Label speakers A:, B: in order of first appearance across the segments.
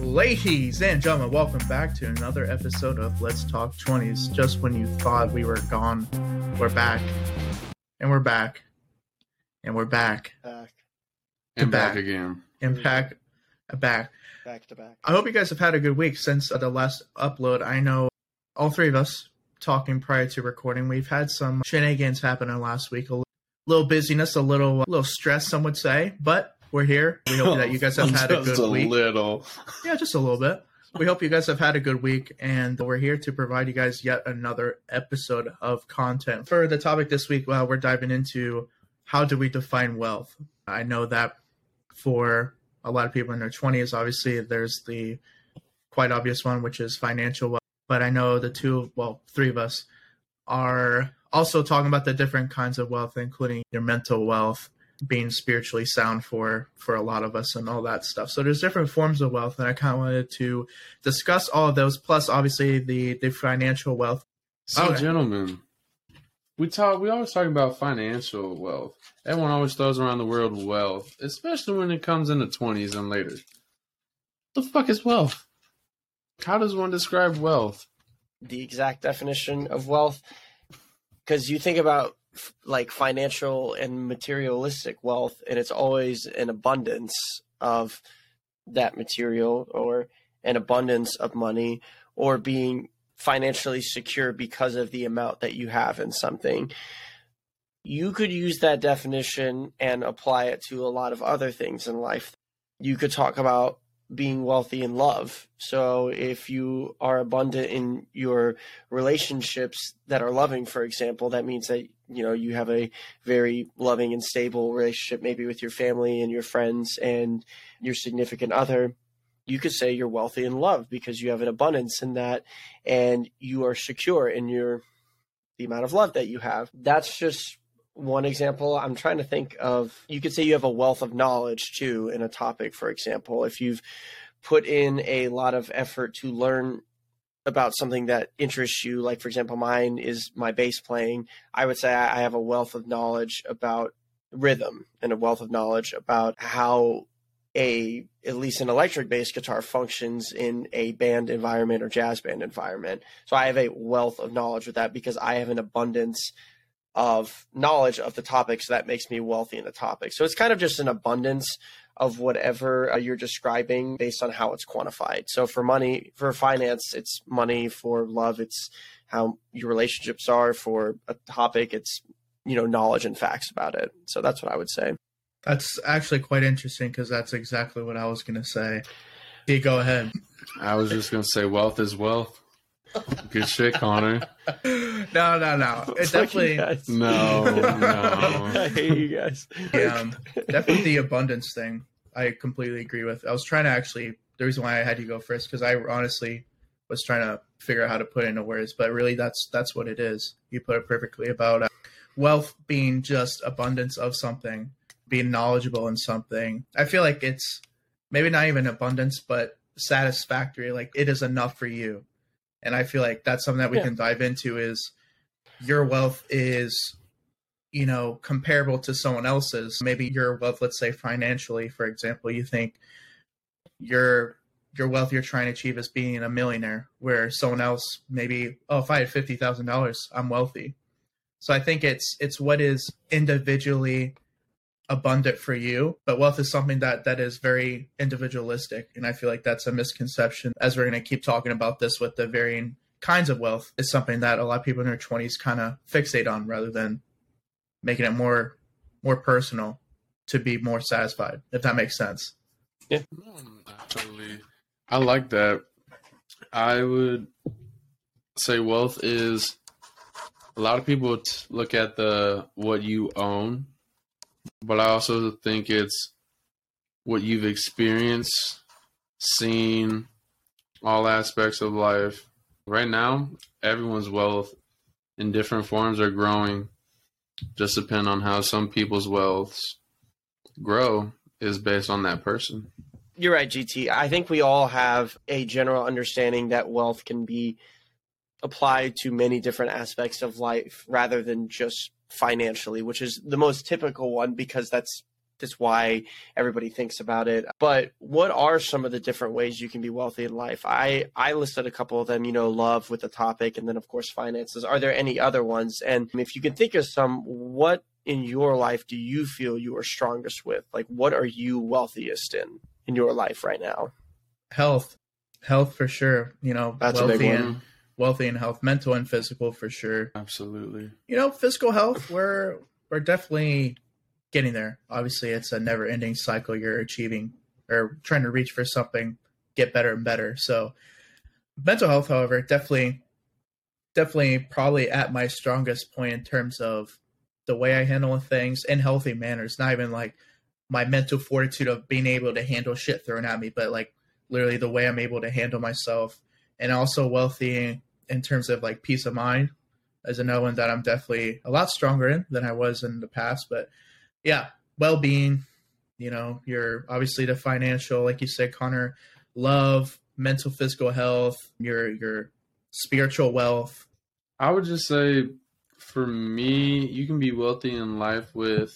A: Ladies and gentlemen, welcome back to another episode of Let's Talk 20s. Just when you thought we were gone, we're back. And we're back. And we're back.
B: Back,
C: And
A: back.
C: back again.
A: And mm-hmm. back. Uh, back.
B: back to back.
A: I hope you guys have had a good week since the last upload. I know all three of us talking prior to recording, we've had some shenanigans happening last week. A little busyness, a little, a little stress, some would say, but we're here. We hope that you guys have had a good week.
C: little.
A: Yeah, just a little bit. We hope you guys have had a good week, and we're here to provide you guys yet another episode of content. For the topic this week, well, we're diving into how do we define wealth. I know that for a lot of people in their 20s, obviously, there's the quite obvious one, which is financial wealth. But I know the two, well, three of us are also talking about the different kinds of wealth, including your mental wealth, being spiritually sound for for a lot of us and all that stuff. So there's different forms of wealth, and I kind of wanted to discuss all of those. Plus, obviously, the the financial wealth.
C: So,
A: Okay.
C: gentlemen, we talk. We always talk about financial wealth. Everyone always throws around the word wealth, especially when it comes in the twenties and later. The fuck is wealth? How does one describe wealth?
B: The exact definition of wealth, because you think about like financial and materialistic wealth, and it's always an abundance of that material or an abundance of money or being financially secure because of the amount that you have in something. You could use that definition and apply it to a lot of other things in life. You could talk about being wealthy in love. So if you are abundant in your relationships that are loving, for example, that means that you know you have a very loving and stable relationship maybe with your family and your friends and your significant other. You could say you're wealthy in love because you have an abundance in that and you are secure in your the amount of love that you have. That's just one example. I'm trying to think of you could say you have a wealth of knowledge too in a topic, for example. If you've put in a lot of effort to learn about something that interests you, like for example, mine is my bass playing, I would say I have a wealth of knowledge about rhythm and a wealth of knowledge about how a at least an electric bass guitar functions in a band environment or jazz band environment. So I have a wealth of knowledge with that because I have an abundance of knowledge of the topic, so that makes me wealthy in the topic. So it's kind of just an abundance of whatever uh, you're describing based on how it's quantified. So for money, for finance, it's money. For love, it's how your relationships are. For a topic, it's you know knowledge and facts about it. So that's what I would say.
A: That's actually quite interesting because that's exactly what I was going to say. Yeah, go ahead.
C: I was just gonna say wealth is wealth. Good shit, Connor.
A: no, no, no. It
B: Fuck you
A: definitely.
C: No, no.
B: I hate you guys.
A: Yeah, definitely the abundance thing. I completely agree with. I was trying to actually the reason why I had you go first because I honestly was trying to figure out how to put it into words, but really that's that's what it is. You put it perfectly about uh, wealth being just abundance of something, being knowledgeable in something. I feel like it's maybe not even abundance, but satisfactory. Like it is enough for you, and I feel like that's something that we
B: Yeah.
A: can dive into. Is your wealth is you know comparable to someone else's maybe your wealth let's say financially for example you think your your wealth you're trying to achieve is being a millionaire where someone else maybe oh if i had $50000 i'm wealthy so i think it's it's what is individually abundant for you but wealth is something that that is very individualistic and i feel like that's a misconception as we're going to keep talking about this with the varying kinds of wealth is something that a lot of people in their 20s kind of fixate on rather than making it more more personal to be more satisfied if that makes sense
C: yeah totally. I like that. I would say wealth is a lot of people t- look at the what you own, but I also think it's what you've experienced, seen, all aspects of life. Right now, everyone's wealth in different forms are growing. Just depend on how some people's wealths grow is based on that person.
B: You're right, GT. I think we all have a general understanding that wealth can be applied to many different aspects of life rather than just financially, which is the most typical one because that's that's why everybody thinks about it. But what are some of the different ways you can be wealthy in life? I I listed a couple of them. You know, love with the topic, and then of course finances. Are there any other ones? And if you can think of some, what in your life do you feel you are strongest with? Like, what are you wealthiest in in your life right now?
A: Health, health for sure. You know,
B: That's a
A: wealthy
B: big
A: and
B: one.
A: Wealthy in health, mental and physical for sure.
C: Absolutely.
A: You know, physical health, we're we're definitely getting there. Obviously, it's a never-ending cycle. You're achieving or trying to reach for something, get better and better. So, mental health, however, definitely, definitely, probably at my strongest point in terms of the way I handle things in healthy manners. Not even like my mental fortitude of being able to handle shit thrown at me, but like literally the way I'm able to handle myself, and also wealthy in terms of like peace of mind as another one that I'm definitely a lot stronger in than I was in the past. But yeah, well being, you know, you're obviously the financial, like you said, Connor, love, mental, physical health, your your spiritual wealth.
C: I would just say for me, you can be wealthy in life with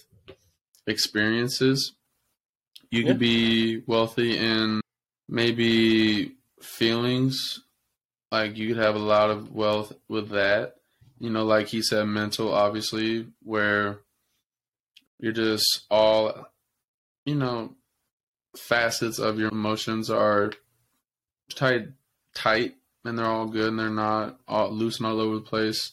C: experiences. You
B: Yeah.
C: could be wealthy in maybe feelings. Like you could have a lot of wealth with that. You know, like he said, mental, obviously, where you're just all, you know, facets of your emotions are tight, tight, and they're all good, and they're not all loose and all over the place.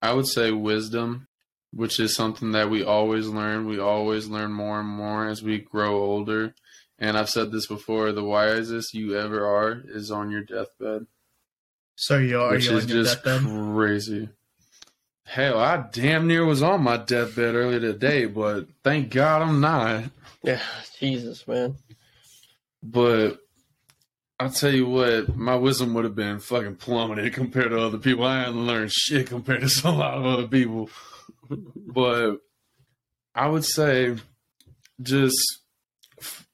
C: I would say wisdom, which is something that we always learn. We always learn more and more as we grow older. And I've said this before: the wisest you ever are is on your deathbed,
A: So you are
C: which
A: you
C: is
A: on your
C: just crazy. Hell, I damn near was on my deathbed earlier today, but thank God I'm not.
B: Yeah, Jesus, man.
C: But I'll tell you what, my wisdom would have been fucking plummeted compared to other people. I hadn't learned shit compared to some- a lot of other people. But I would say just f-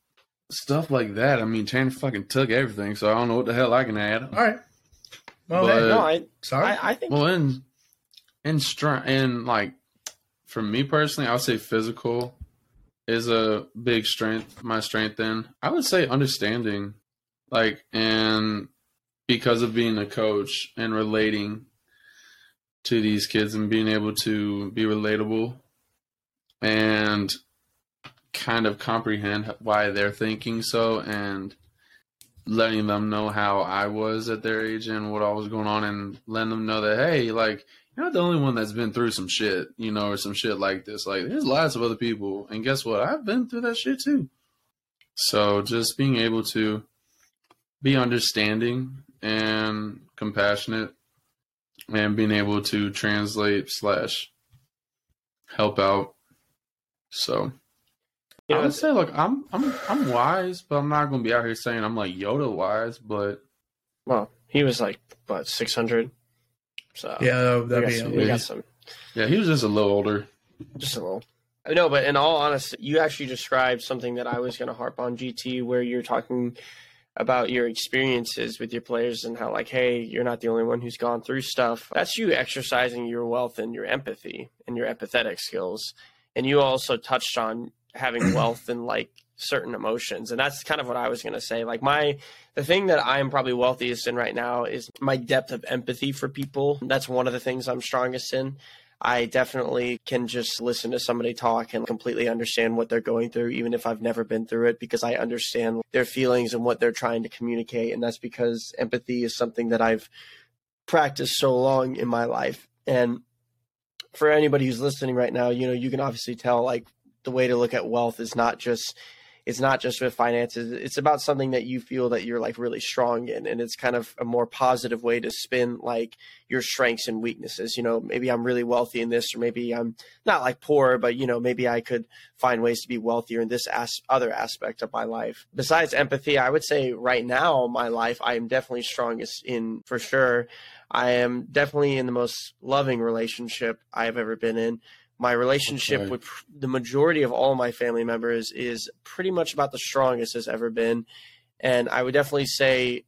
C: stuff like that. I mean, Tanner fucking took everything, so I don't know what the hell I can add.
A: All right. Well,
C: But-
B: No, I
A: sorry.
B: I, I think
C: Well, and and strength and like for me personally, I would say physical is a big strength. My strength in I would say understanding, like and because of being a coach and relating to these kids and being able to be relatable and kind of comprehend why they're thinking so and letting them know how I was at their age and what all was going on and letting them know that hey, like you're not the only one that's been through some shit, you know, or some shit like this. Like there's lots of other people, and guess what? I've been through that shit too. So just being able to be understanding and compassionate, and being able to translate slash help out. So
B: you
C: I
B: know,
C: would say, look, I'm I'm I'm wise, but I'm not gonna be out here saying I'm like Yoda wise. But
B: well, he was like what six hundred. So
A: yeah,
B: we
A: that'd
B: got,
A: be
B: some, we got some
C: yeah, he was just a little older.
B: just a little. No, but in all honesty, you actually described something that I was going to harp on GT, where you're talking about your experiences with your players and how, like, hey, you're not the only one who's gone through stuff. That's you exercising your wealth and your empathy and your empathetic skills. And you also touched on having wealth and like certain emotions. And that's kind of what I was going to say. Like, my, the thing that I'm probably wealthiest in right now is my depth of empathy for people. That's one of the things I'm strongest in. I definitely can just listen to somebody talk and completely understand what they're going through, even if I've never been through it, because I understand their feelings and what they're trying to communicate. And that's because empathy is something that I've practiced so long in my life. And for anybody who's listening right now, you know, you can obviously tell like the way to look at wealth is not just it's not just with finances. It's about something that you feel that you're like really strong in and it's kind of a more positive way to spin like your strengths and weaknesses. You know maybe i'm really wealthy in this or maybe i'm not like poor but you know maybe i could find ways to be wealthier in this as- other aspect of my life. Besides empathy i would say right now my life i am definitely strongest in for sure. I am definitely in the most loving relationship i have ever been in my relationship
C: Okay.
B: with pr- the majority of all my family members is pretty much about the strongest it's ever been and i would definitely say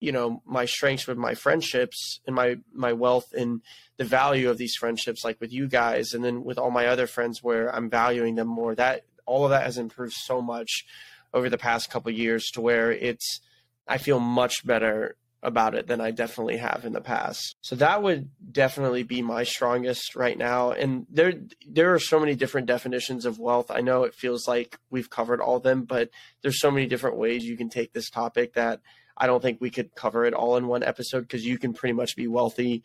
B: you know my strengths with my friendships and my my wealth and the value of these friendships like with you guys and then with all my other friends where i'm valuing them more that all of that has improved so much over the past couple years to where it's I feel much better about it than I definitely have in the past. So that would definitely be my strongest right now. And there there are so many different definitions of wealth. I know it feels like we've covered all of them, but there's so many different ways you can take this topic that I don't think we could cover it all in one episode because you can pretty much be wealthy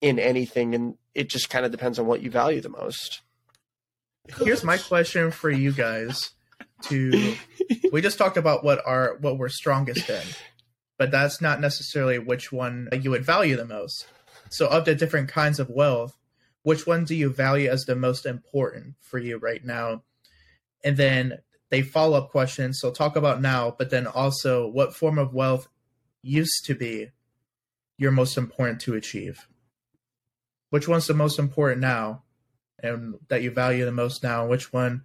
B: in anything and it just kind of depends on what you value the most.
A: Here's my question for you guys to we just talked about what are what we're strongest in but that's not necessarily which one you would value the most. So, of the different kinds of wealth, which one do you value as the most important for you right now? And then they follow up questions. So, talk about now, but then also what form of wealth used to be your most important to achieve? Which one's the most important now and that you value the most now? Which one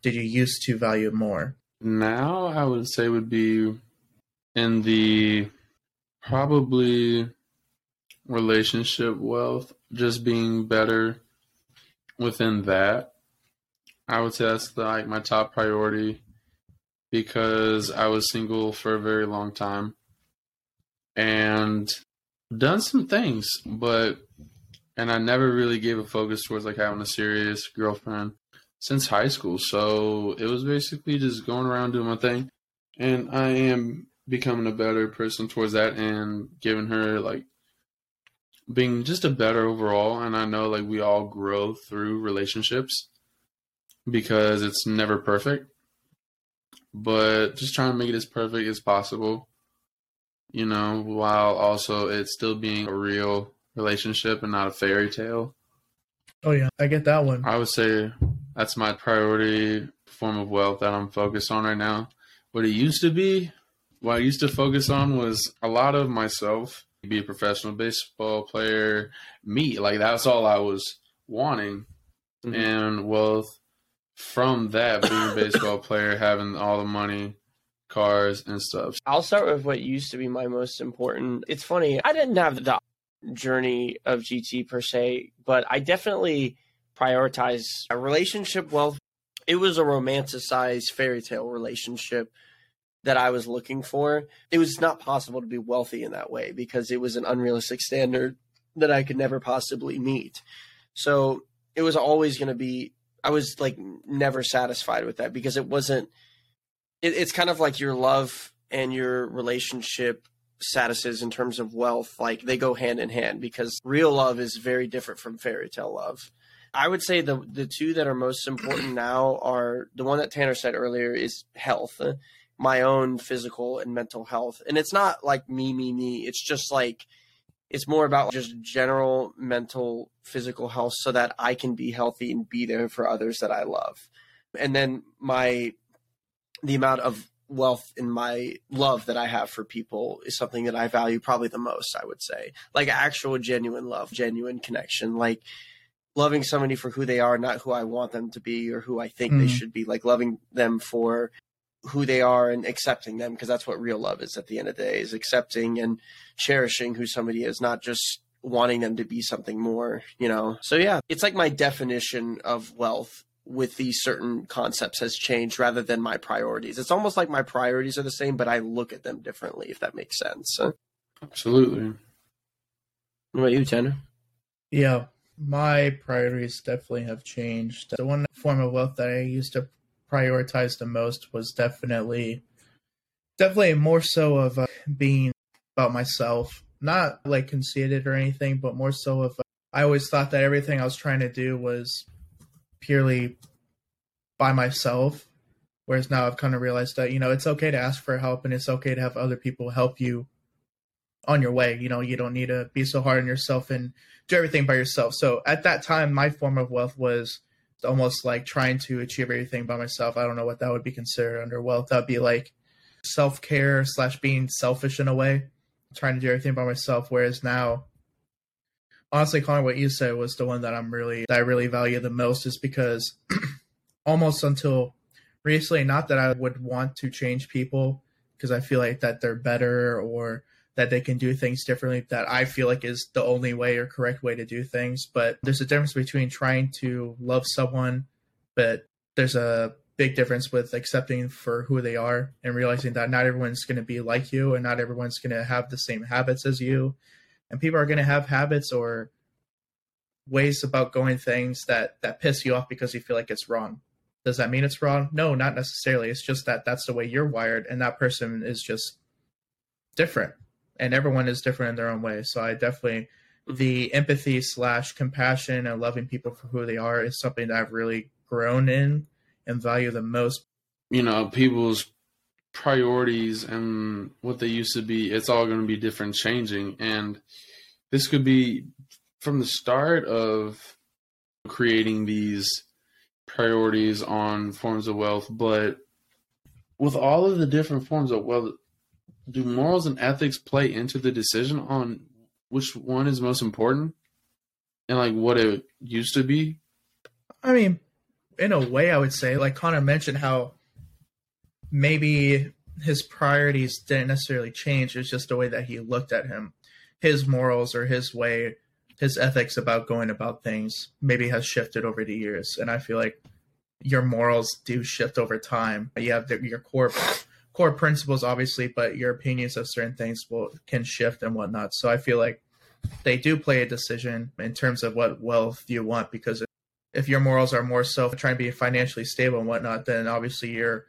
A: did you used to value more?
C: Now, I would say would be in the probably relationship wealth, just being better within that. I would say that's like my top priority because I was single for a very long time and done some things, but and I never really gave a focus towards like having a serious girlfriend since high school. So it was basically just going around doing my thing. And I am becoming a better person towards that and giving her like being just a better overall. And i know like we all grow through relationships because it's never perfect. But just trying to make it as perfect as possible you know while also it's still being a real relationship and not a fairy tale.
A: Oh yeah. I get that one.
C: I would say that's my priority form of wealth that i'm focused on right now. What it used to be what I used to focus on was a lot of myself, be a professional baseball player, me. Like that's all I was wanting. Mm-hmm. And wealth from that, being a baseball player, having all the money, cars and stuff.
B: I'll start with what used to be my most important. It's funny, I didn't have the journey of GT per se, but I definitely prioritize a relationship wealth. It was a romanticized fairy tale relationship that I was looking for. It was not possible to be wealthy in that way because it was an unrealistic standard that I could never possibly meet. So it was always going to be, I was like never satisfied with that because it wasn't, it, it's kind of like your love and your relationship statuses in terms of wealth, like they go hand in hand because real love is very different from fairy tale love. I would say the the two that are most important now are the one that Tanner said earlier is health my own physical and mental health. And it's not like me, me, me. It's just like, it's more about just general mental, physical health so that I can be healthy and be there for others that I love. And then my, the amount of wealth in my love that I have for people is something that I value probably the most, I would say. Like actual genuine love, genuine connection, like loving somebody for who they are, not who I want them to be or who I think mm. they should be, like loving them for who they are and accepting them because that's what real love is at the end of the day is accepting and cherishing who somebody is not just wanting them to be something more you know? So yeah it's like my definition of wealth with these certain concepts has changed rather than my priorities. It's almost like my priorities are the same but i look at them differently if that makes sense.
C: Absolutely.
B: What about you tanner?
A: Yeah my priorities definitely have changed. The one form of wealth that i used to prioritized the most was definitely definitely more so of uh, being about myself. Not like conceited or anything but more so of uh, i always thought that everything i was trying to do was purely by myself whereas now i've kind of realized that you know it's okay to ask for help and it's okay to have other people help you on your way. You know you don't need to be so hard on yourself and do everything by yourself. So at that time my form of wealth was almost like trying to achieve everything by myself. I don't know what that would be considered under wealth. That'd be like self care slash being selfish in a way, trying to do everything by myself. Whereas now, honestly, Connor, what you said was the one that I'm really that I really value the most, is because almost until recently, not that I would want to change people because I feel like that they're better or that they can do things differently that I feel like is the only way or correct way to do things. But there's a difference between trying to love someone, but there's a big difference with accepting for who they are and realizing that not everyone's going to be like you and not everyone's going to have the same habits as you. And people are going to have habits or ways about going things that that piss you off because you feel like it's wrong. Does that mean it's wrong? No not necessarily. It's just that that's the way you're wired and that person is just different and everyone is different in their own way. So i definitely mm-hmm. the empathy slash compassion and loving people for who they are is something that i've really grown in and value the most.
C: You know people's priorities and what they used to be it's all going to be different changing. And this could be from the start of creating these priorities on forms of wealth but with all of the different forms of wealth do morals and ethics play into the decision on which one is most important and like what it used to be
A: i mean in a way, I would say, like Connor mentioned, how maybe his priorities didn't necessarily change. It's just the way that he looked at him, his morals or his way, his ethics about going about things maybe has shifted over the years. And I feel like your morals do shift over time. You have the, your core core principles, obviously, but your opinions of certain things will can shift and whatnot. So I feel like they do play a decision in terms of what wealth you want because if your morals are more so trying to be financially stable and whatnot, then obviously you're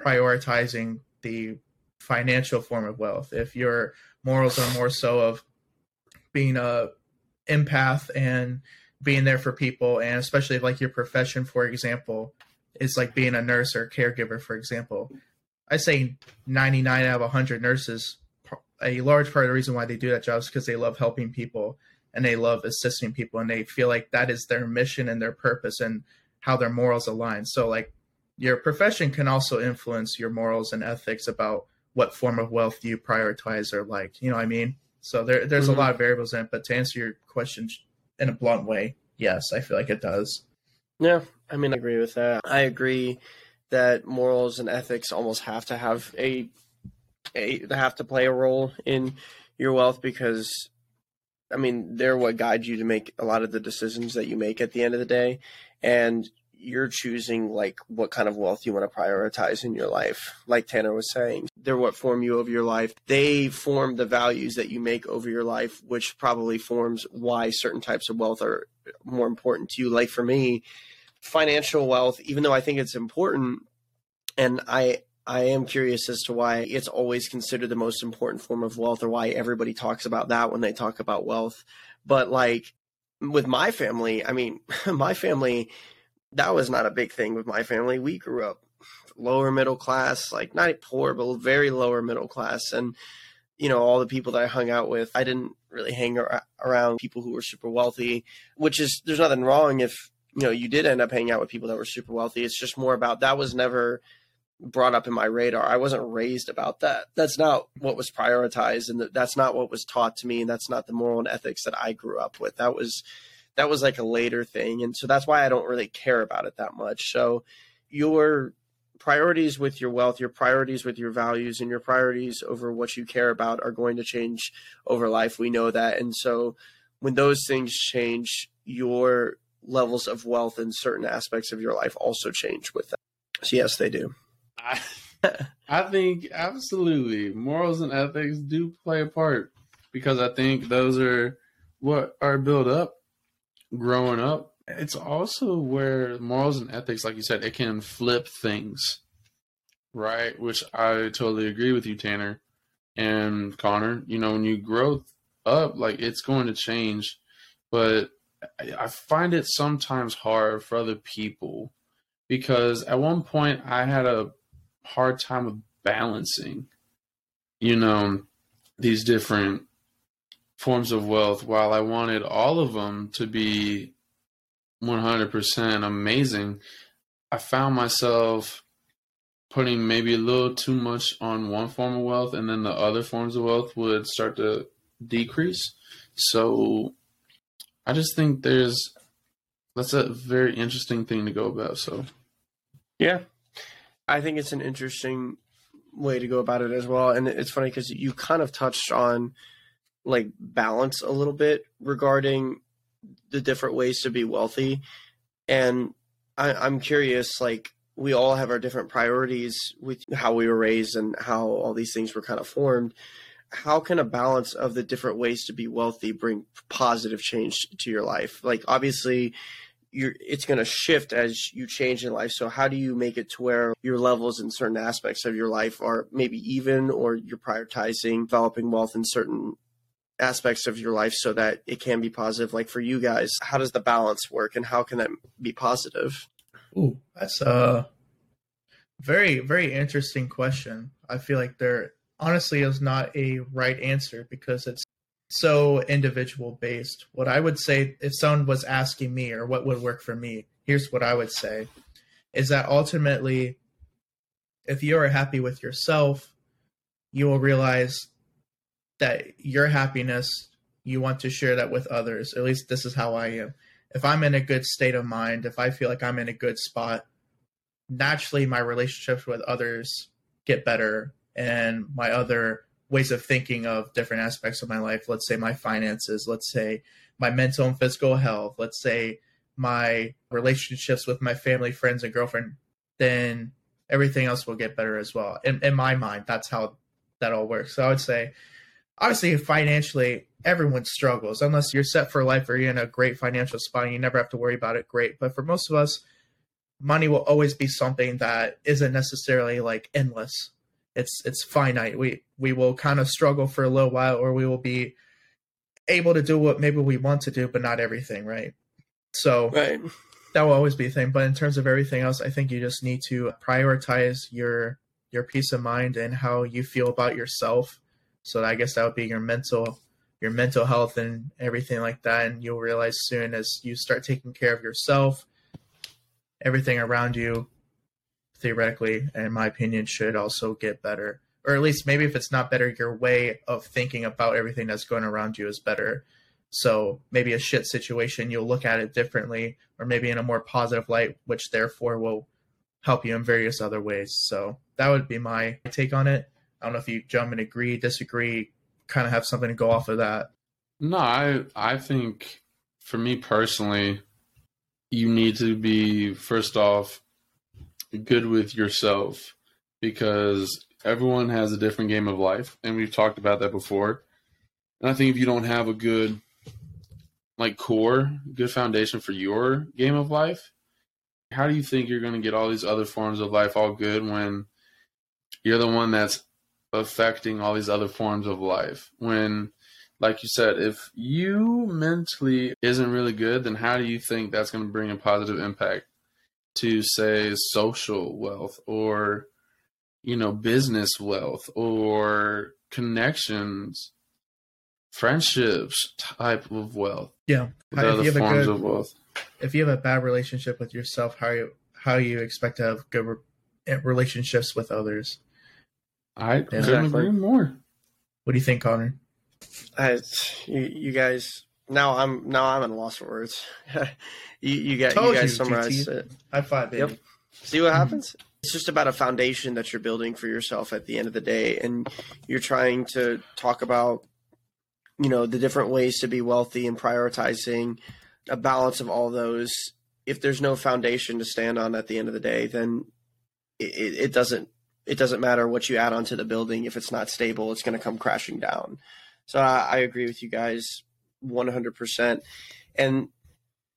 A: prioritizing the financial form of wealth. If your morals are more so of being a empath and being there for people, and especially like your profession, for example, is like being a nurse or caregiver, for example. I say 99 out of 100 nurses, a large part of the reason why they do that job is because they love helping people and they love assisting people and they feel like that is their mission and their purpose and how their morals align. So like your profession can also influence your morals and ethics about what form of wealth you prioritize or like, you know what I mean? So there there's mm-hmm. a lot of variables in it, but to answer your question in a blunt way, yes, I feel like it does.
B: Yeah, I mean I agree with that. I agree that morals and ethics almost have to have a a have to play a role in your wealth because I mean, they're what guide you to make a lot of the decisions that you make at the end of the day. And you're choosing like what kind of wealth you want to prioritize in your life. Like Tanner was saying, they're what form you over your life. They form the values that you make over your life, which probably forms why certain types of wealth are more important to you. Like for me, financial wealth, even though I think it's important, and I I am curious as to why it's always considered the most important form of wealth or why everybody talks about that when they talk about wealth. But like with my family, I mean, my family, that was not a big thing with my family. We grew up lower middle class, like not poor, but very lower middle class. And, you know, all the people that I hung out with, I didn't really hang around people who were super wealthy, which is, there's nothing wrong if, you know, you did end up hanging out with people that were super wealthy. It's just more about that was never brought up in my radar. I wasn't raised about that. That's not what was prioritized and that's not what was taught to me and that's not the moral and ethics that I grew up with. That was that was like a later thing and so that's why I don't really care about it that much. So your priorities with your wealth, your priorities with your values and your priorities over what you care about are going to change over life. We know that. And so when those things change, your levels of wealth in certain aspects of your life also change with that. So yes, they do.
C: I, I think absolutely morals and ethics do play a part because I think those are what are built up growing up. It's also where morals and ethics, like you said, it can flip things, right? Which I totally agree with you, Tanner and Connor. You know, when you grow up, like it's going to change, but I find it sometimes hard for other people because at one point I had a hard time with balancing, you know, these different forms of wealth. While I wanted all of them to be 100% amazing, I found myself putting maybe a little too much on one form of wealth and then the other forms of wealth would start to decrease. So I just think there's that's a very interesting thing to go about. So
B: yeah, I think it's an interesting way to go about it as well. And it's funny because you kind of touched on like balance a little bit regarding the different ways to be wealthy. And I, I'm curious, like we all have our different priorities with how we were raised and how all these things were kind of formed. How can a balance of the different ways to be wealthy bring positive change to your life? Like obviously you're it's going to shift as you change in life. So how do you make it to where your levels in certain aspects of your life are maybe even or you're prioritizing developing wealth in certain aspects of your life so that it can be positive like for you guys how does the balance work and how can that be positive
A: Ooh, that's a very, very interesting question. I feel like there honestly is not a right answer because it's so individual based. What I would say if someone was asking me or what would work for me, here's what I would say is that ultimately, if you are happy with yourself, you will realize that your happiness, you want to share that with others. At least this is how I am if I'm in a good state of mind, if I feel like I'm in a good spot, naturally my relationships with others get better and my other ways of thinking of different aspects of my life, let's say my finances, let's say my mental and physical health, let's say my relationships with my family, friends, and girlfriend, then everything else will get better as well. In, in my mind, that's how that all works. So I would say, obviously, financially, everyone struggles. Unless you're set for life or you're in a great financial spot and you never have to worry about it. Great. But for most of us money will always be something that isn't necessarily like endless it's it's finite. We we will kind of struggle for a little while or we will be able to do what maybe we want to do but not everything right? So
B: right.
A: that will always be a thing but in terms of everything else i think you just need to prioritize your your peace of mind and how you feel about yourself. So i guess that would be your mental your mental health and everything like that. And you'll realize soon as you start taking care of yourself, everything around you, theoretically, in my opinion, should also get better. Or at least maybe if it's not better, your way of thinking about everything that's going around you is better. So maybe a shit situation, you'll look at it differently, or maybe in a more positive light, which therefore will help you in various other ways. So that would be my take on it. I don't know if you jump and agree, disagree, kind of have something to go off of that.
C: No, I I think for me personally, you need to be first off good with yourself because everyone has a different game of life and we've talked about that before. And I think if you don't have a good like core, good foundation for your game of life, how do you think you're going to get all these other forms of life all good when you're the one that's affecting all these other forms of life. When, like you said, if you mentally isn't really good, then how do you think that's going to bring a positive impact to, say, social wealth or, you know, business wealth or connections? friendships type of wealth.
A: Yeah,
C: other
A: if
C: forms
A: good,
C: of wealth.
A: If you have a bad relationship with yourself, how you how you expect to have good re- eh, relationships with others?
C: I couldn't exactly. agree more.
A: What do you think, Connor?
B: I, you, you guys. Now I'm now I'm in lost for words. you, you got you guys summarized it.
A: High five, baby. Yep.
B: See what mm-hmm. happens. It's just about a foundation that you're building for yourself at the end of the day, and you're trying to talk about, you know, the different ways to be wealthy and prioritizing a balance of all those. If there's no foundation to stand on at the end of the day, then it, it doesn't it doesn't matter what you add onto the building if it's not stable it's going to come crashing down so I, I, agree with you guys 100% and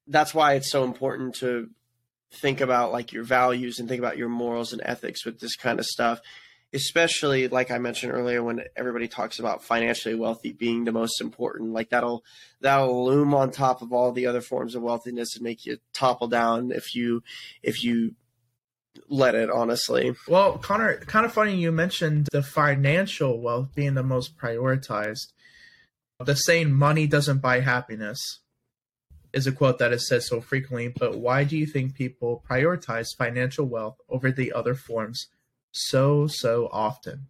B: that's why it's so important to think about like your values and think about your morals and ethics with this kind of stuff especially like i mentioned earlier when everybody talks about financially wealthy being the most important like that'll that'll loom on top of all the other forms of wealthiness and make you topple down if you if you let it honestly.
A: Well, Connor, kind of funny you mentioned the financial wealth being the most prioritized. The saying "money doesn't buy happiness" is a quote that is said so frequently. But why do you think people prioritize financial wealth over the other forms so so often?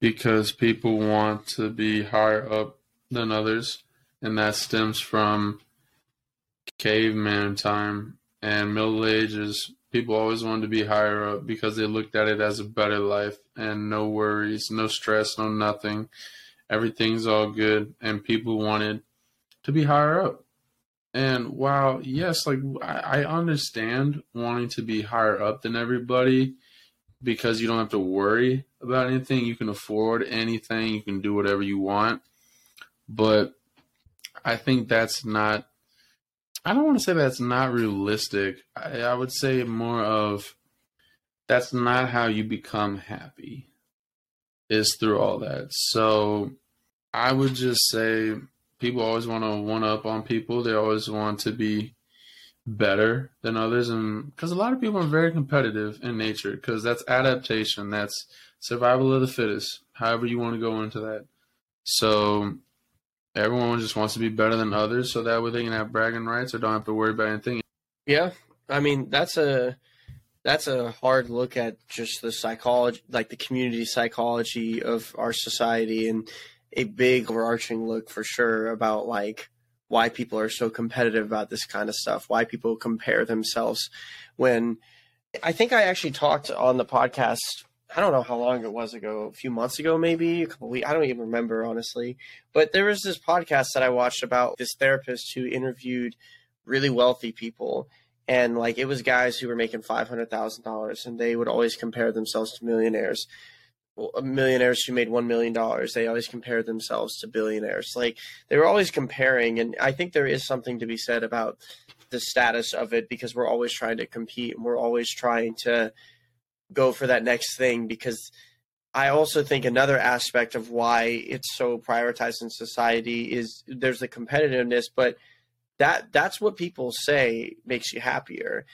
C: Because people want to be higher up than others, and that stems from caveman time and Middle Ages people always wanted to be higher up because they looked at it as a better life and no worries, no stress, no nothing. Everything's all good, and people wanted to be higher up. And while yes, like I, I understand wanting to be higher up than everybody because you don't have to worry about anything, you can afford anything, you can do whatever you want. But I think that's not I don't want to say that's not realistic. I, I would say more of that's not how you become happy is through all that. So I would just say people always want to one up on people. They always want to be better than others and because a lot of people are very competitive in nature because that's adaptation that's survival of the fittest however you want to go into that so everyone just wants to be better than others so that way they can have bragging rights or don't have to worry about anything.
B: Yeah. I mean, that's a that's a hard look at just the psychology like the community psychology of our society and a big overarching look for sure about like why people are so competitive about this kind of stuff, why people compare themselves when I think I actually talked on the podcast I don't know how long it was ago, a few months ago, maybe a couple weeks. I don't even remember honestly. But there was this podcast that I watched about this therapist who interviewed really wealthy people, and like it was guys who were making five hundred thousand dollars, and they would always compare themselves to millionaires. Well, uh, millionaires who made one million dollars, they always compared themselves to billionaires. Like they were always comparing, and I think there is something to be said about the status of it because we're always trying to compete and we're always trying to go for that next thing because I also think another aspect of why it's so prioritized in society is there's the competitiveness, but that that's what people say makes you happier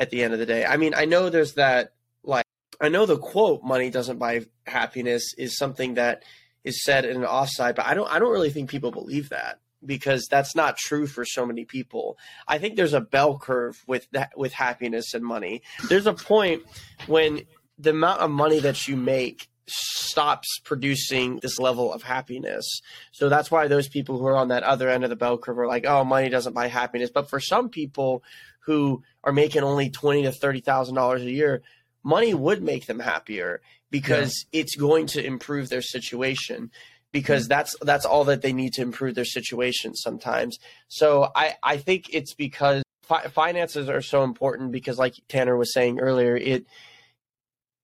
B: at the end of the day. I mean, I know there's that like I know the quote money doesn't buy happiness is something that is said in an offside, but I don't I don't really think people believe that because that's not true for so many people. I think there's a bell curve with that with happiness and money. There's a point when the amount of money that you make stops producing this level of happiness. So that's why those people who are on that other end of the bell curve are like, "Oh, money doesn't buy happiness." But for some people who are making only twenty to thirty thousand dollars a year, money would make them happier because yeah. it's going to improve their situation because mm-hmm. that's that's all that they need to improve their situation sometimes. So I I think it's because fi- finances are so important because like Tanner was saying earlier, it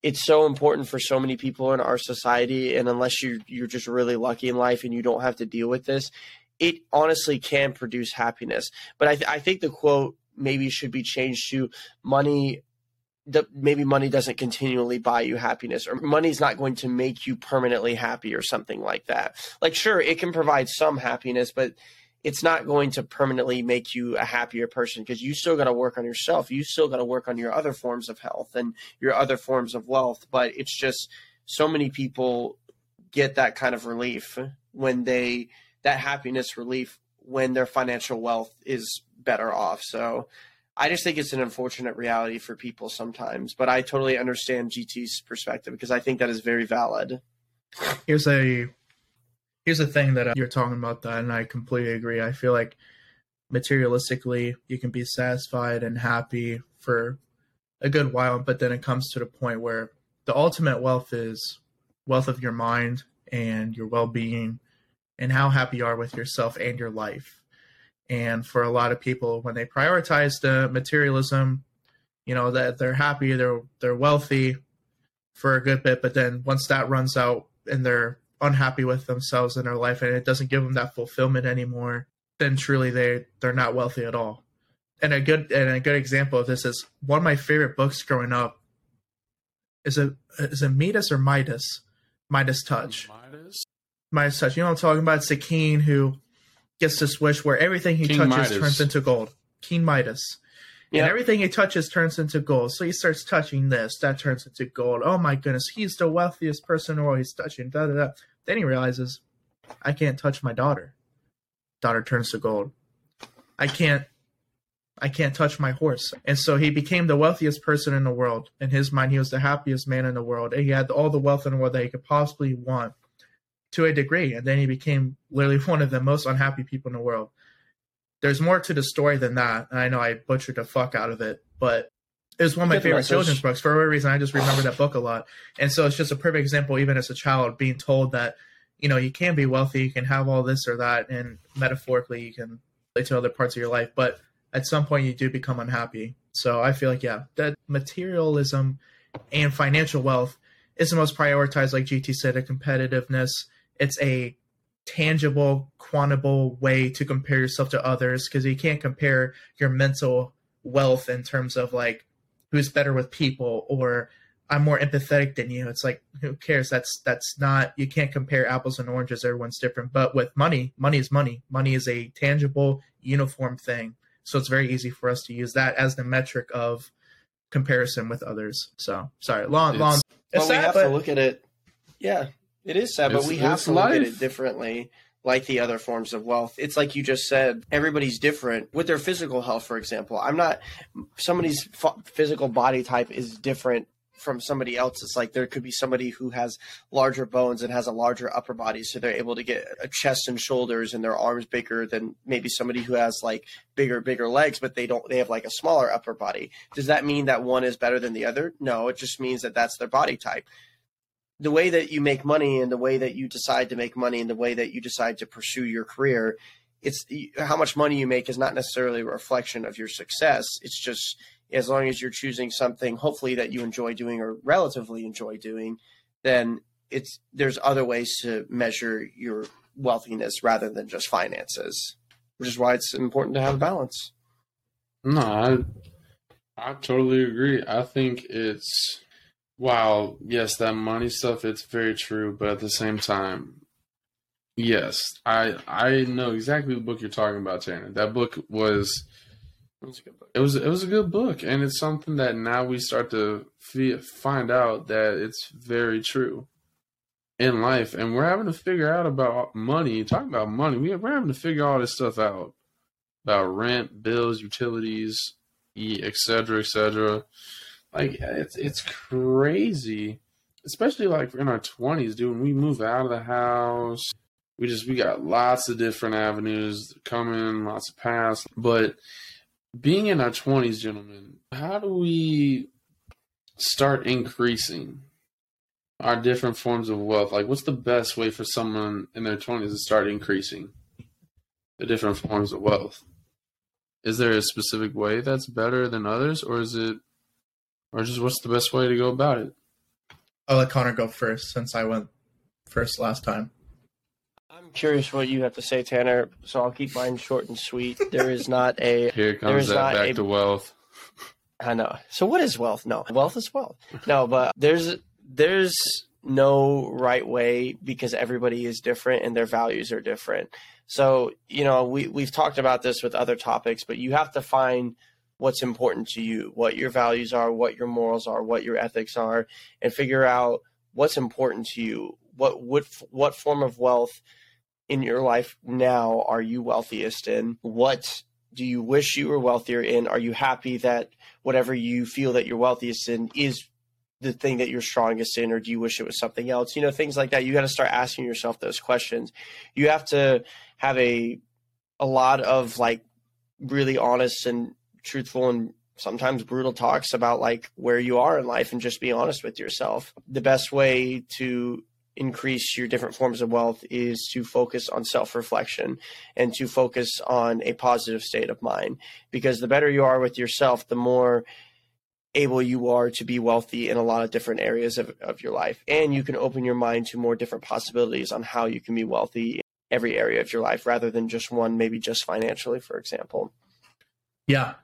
B: it's so important for so many people in our society and unless you you're just really lucky in life and you don't have to deal with this, it honestly can produce happiness. But I th- I think the quote maybe should be changed to money maybe money doesn't continually buy you happiness or money's not going to make you permanently happy or something like that. Like sure, it can provide some happiness, but it's not going to permanently make you a happier person because you still got to work on yourself. You still got to work on your other forms of health and your other forms of wealth, but it's just so many people get that kind of relief when they that happiness relief when their financial wealth is better off. So I just think it's an unfortunate reality for people sometimes, but I totally understand GT's perspective because I think that is very valid.
A: Here's a here's the thing that uh, you're talking about that, and I completely agree. I feel like materialistically you can be satisfied and happy for a good while, but then it comes to the point where the ultimate wealth is wealth of your mind and your well-being and how happy you are with yourself and your life and for a lot of people, when they prioritize the materialism, you know that they're happy, they're they're wealthy for a good bit, but then once that runs out and they're unhappy with themselves in their life, and it doesn't give them that fulfillment anymore, then truly they they're not wealthy at all. And a good and a good example of this is one of my favorite books growing up. Is it is it Midas or Midas? Midas Touch. Midas. Midas Touch. You know what I'm talking about? It's the king who gets this wish where everything he King touches Midas. turns into gold. King Midas. Yep. And everything he touches turns into gold. So he starts touching this, that turns into gold. Oh my goodness, he's the wealthiest person in the world. He's touching da da da. Then he realizes, I can't touch my daughter. Daughter turns to gold. I can't I can't touch my horse. And so he became the wealthiest person in the world. In his mind, he was the happiest man in the world. And he had all the wealth in the world that he could possibly want to a degree, and then he became literally one of the most unhappy people in the world. There's more to the story than that, and I know I butchered the fuck out of it, but it was one of my favorite message. children's books. For whatever reason, I just remember that book a lot, and so it's just a perfect example, even as a child, being told that you know you can be wealthy, you can have all this or that, and metaphorically, you can relate to other parts of your life, but at some point you do become unhappy. So I feel like yeah, that materialism and financial wealth is the most prioritized, like GT said, a competitiveness. It's a tangible, quantable way to compare yourself to others because you can't compare your mental wealth in terms of like who's better with people or I'm more empathetic than you. It's like who cares? That's that's not you can't compare apples and oranges. Everyone's different. But with money, money is money. Money is a tangible, uniform thing. So it's very easy for us to use that as the metric of comparison with others. So sorry, long,
C: It's-
A: long. It's
B: we
A: sad,
B: have
A: but
B: to look at it. Yeah, it is sad, but
C: It's-
B: we have to look at it differently, like the other forms of wealth. It's like you just said, everybody's different with their physical health. For example, I'm not somebody's physical body type is different from somebody else. It's like there could be somebody who has larger bones and has a larger upper body, so they're able to get a chest and shoulders and their arms bigger than maybe somebody who has like bigger, bigger legs, but they don't. They have like a smaller upper body. Does that mean that one is better than the other? No, it just means that that's their body type the way that you make money and the way that you decide to make money and the way that you decide to pursue your career it's how much money you make is not necessarily a reflection of your success it's just as long as you're choosing something hopefully that you enjoy doing or relatively enjoy doing then it's there's other ways to measure your wealthiness rather than just finances which is why it's important to have balance
C: No, I I totally agree. I think it's wow, yes, that money stuff it's very true, but at the same time, yes, I I know exactly the book you're talking about, Tanner. That book was
B: good book.
C: it was it was a good book, and it's something that now we start to find out that it's very true in life, and we're having to figure out about money. Talking about money, we we're having to figure all this stuff out about rent, bills, utilities, e- et cetera, et cetera. Like it's it's crazy, especially like in our twenties, dude. When we move out of the house, we just we got lots of different avenues coming, lots of paths, but being in our 20s, gentlemen, how do we start increasing our different forms of wealth? Like, what's the best way for someone in their 20s to start increasing the different forms of wealth? Is there a specific way that's better than others, or is it, or just what's the best way to go about it?
A: I'll let Connor go first since I went first last time.
B: i'm curious what you have to say tanner so i'll keep mine short and sweet there is not a
C: Here
B: There
C: comes
B: is
C: that
B: not
C: back
B: a-
C: to wealth.
B: I know. So what is wealth? No, wealth is wealth. No, but there's there's no right way because everybody is different and their values are different. So you know we we've talked about this with other topics, but you have to find what's important to you, what your values are, what your morals are, what your ethics are, and figure out what's important to you. What what what form of wealth in your life now are you wealthiest in? What do you wish you were wealthier in? Are you happy that whatever you feel that you're wealthiest in is the thing that you're strongest in, or do you wish it was something else? You know, things like that. You got to start asking yourself those questions. You have to have a a lot of like really honest and truthful and sometimes brutal talks about like where you are in life and just be honest with yourself. The best way to increase your different forms of wealth is to focus on self-reflection and to focus on a positive state of mind because the better you are with yourself the more able you are to be wealthy in a lot of different areas of, of your life and you can open your mind to more different possibilities on how you can be wealthy in every area of your life rather than just one maybe just financially for example
A: Yeah.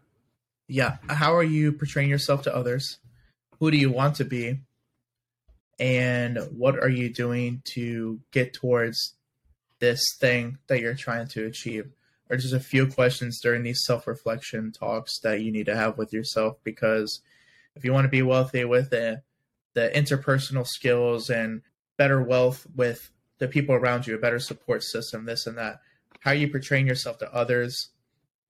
A: Yeah. How are you portraying yourself to others? Who do you want to be? And what are you doing to get towards this thing that you're trying to achieve? Or just a few questions during these self reflection talks that you need to have with yourself because if you want to be wealthy with the, the interpersonal skills and better wealth with the people around you, a better support system, this and that, how are you portraying yourself to others?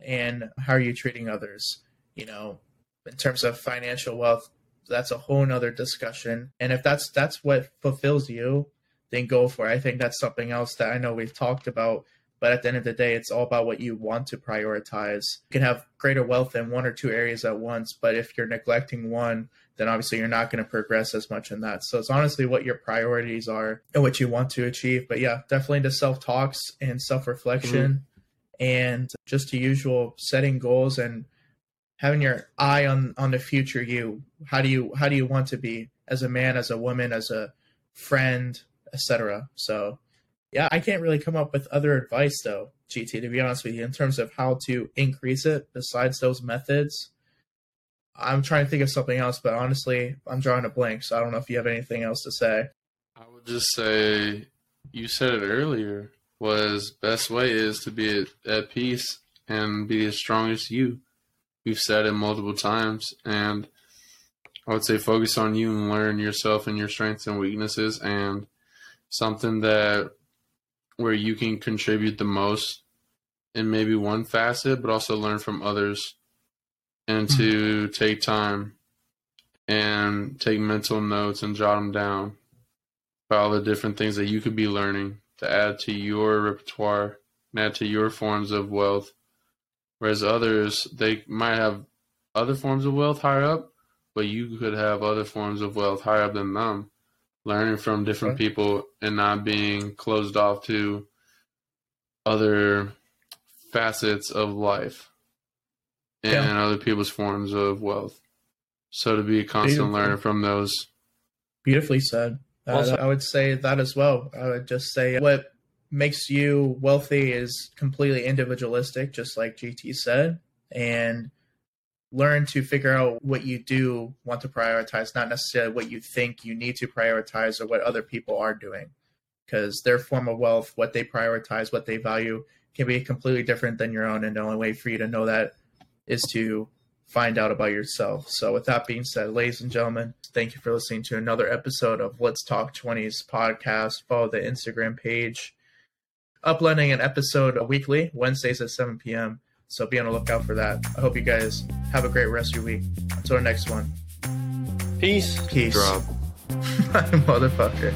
A: and how are you treating others you know in terms of financial wealth that's a whole nother discussion. And if that's that's what fulfills you then go for it. I think that's something else that i know we've talked about but at the end of the day it's all about what you want to prioritize. You can have greater wealth in one or two areas at once but if you're neglecting one then obviously you're not going to progress as much in that. So it's honestly what your priorities are and what you want to achieve. But yeah definitely the self talks and self reflection mm-hmm. and just the usual setting goals and having your eye on on the future you how do you how do you want to be as a man as a woman as a friend etc so yeah i can't really come up with other advice though gt to be honest with you in terms of how to increase it besides those methods. I'm trying to think of something else but honestly i'm drawing a blank so i don't know if you have anything else to say.
C: I would just say you said it earlier was best way is to be at, at peace and be as strong as you. We've said it multiple times and I would say focus on you and learn yourself and your strengths and weaknesses and something that where you can contribute the most in maybe one facet, but also learn from others and hmm. to take time and take mental notes and jot them down about all the different things that you could be learning to add to your repertoire and add to your forms of wealth. Whereas others, they might have other forms of wealth higher up, but you could have other forms of wealth higher up than them. Learning from different
A: Okay.
C: people and not being closed off to other facets of life and
A: Yeah.
C: other people's forms of wealth. So to be a constant
A: Beautiful.
C: learner from those.
A: Beautifully said. Uh,
B: Well said.
A: I would say that as well. I would just say what makes you wealthy is completely individualistic, just like GT said, and learn to figure out what you do want to prioritize, not necessarily what you think you need to prioritize or what other people are doing. Because their form of wealth, what they prioritize, what they value, can be completely different than your own. And the only way for you to know that is to find out about yourself. So, with that being said, ladies and gentlemen, thank you for listening to another episode of Let's Talk 20s podcast. Follow the Instagram page. Uploading an episode weekly, Wednesdays at 7 p.m. So be on the lookout for that. I hope you guys have a great rest of your week. Until the next one.
B: Peace.
A: Peace.
C: Drop.
A: Motherfucker.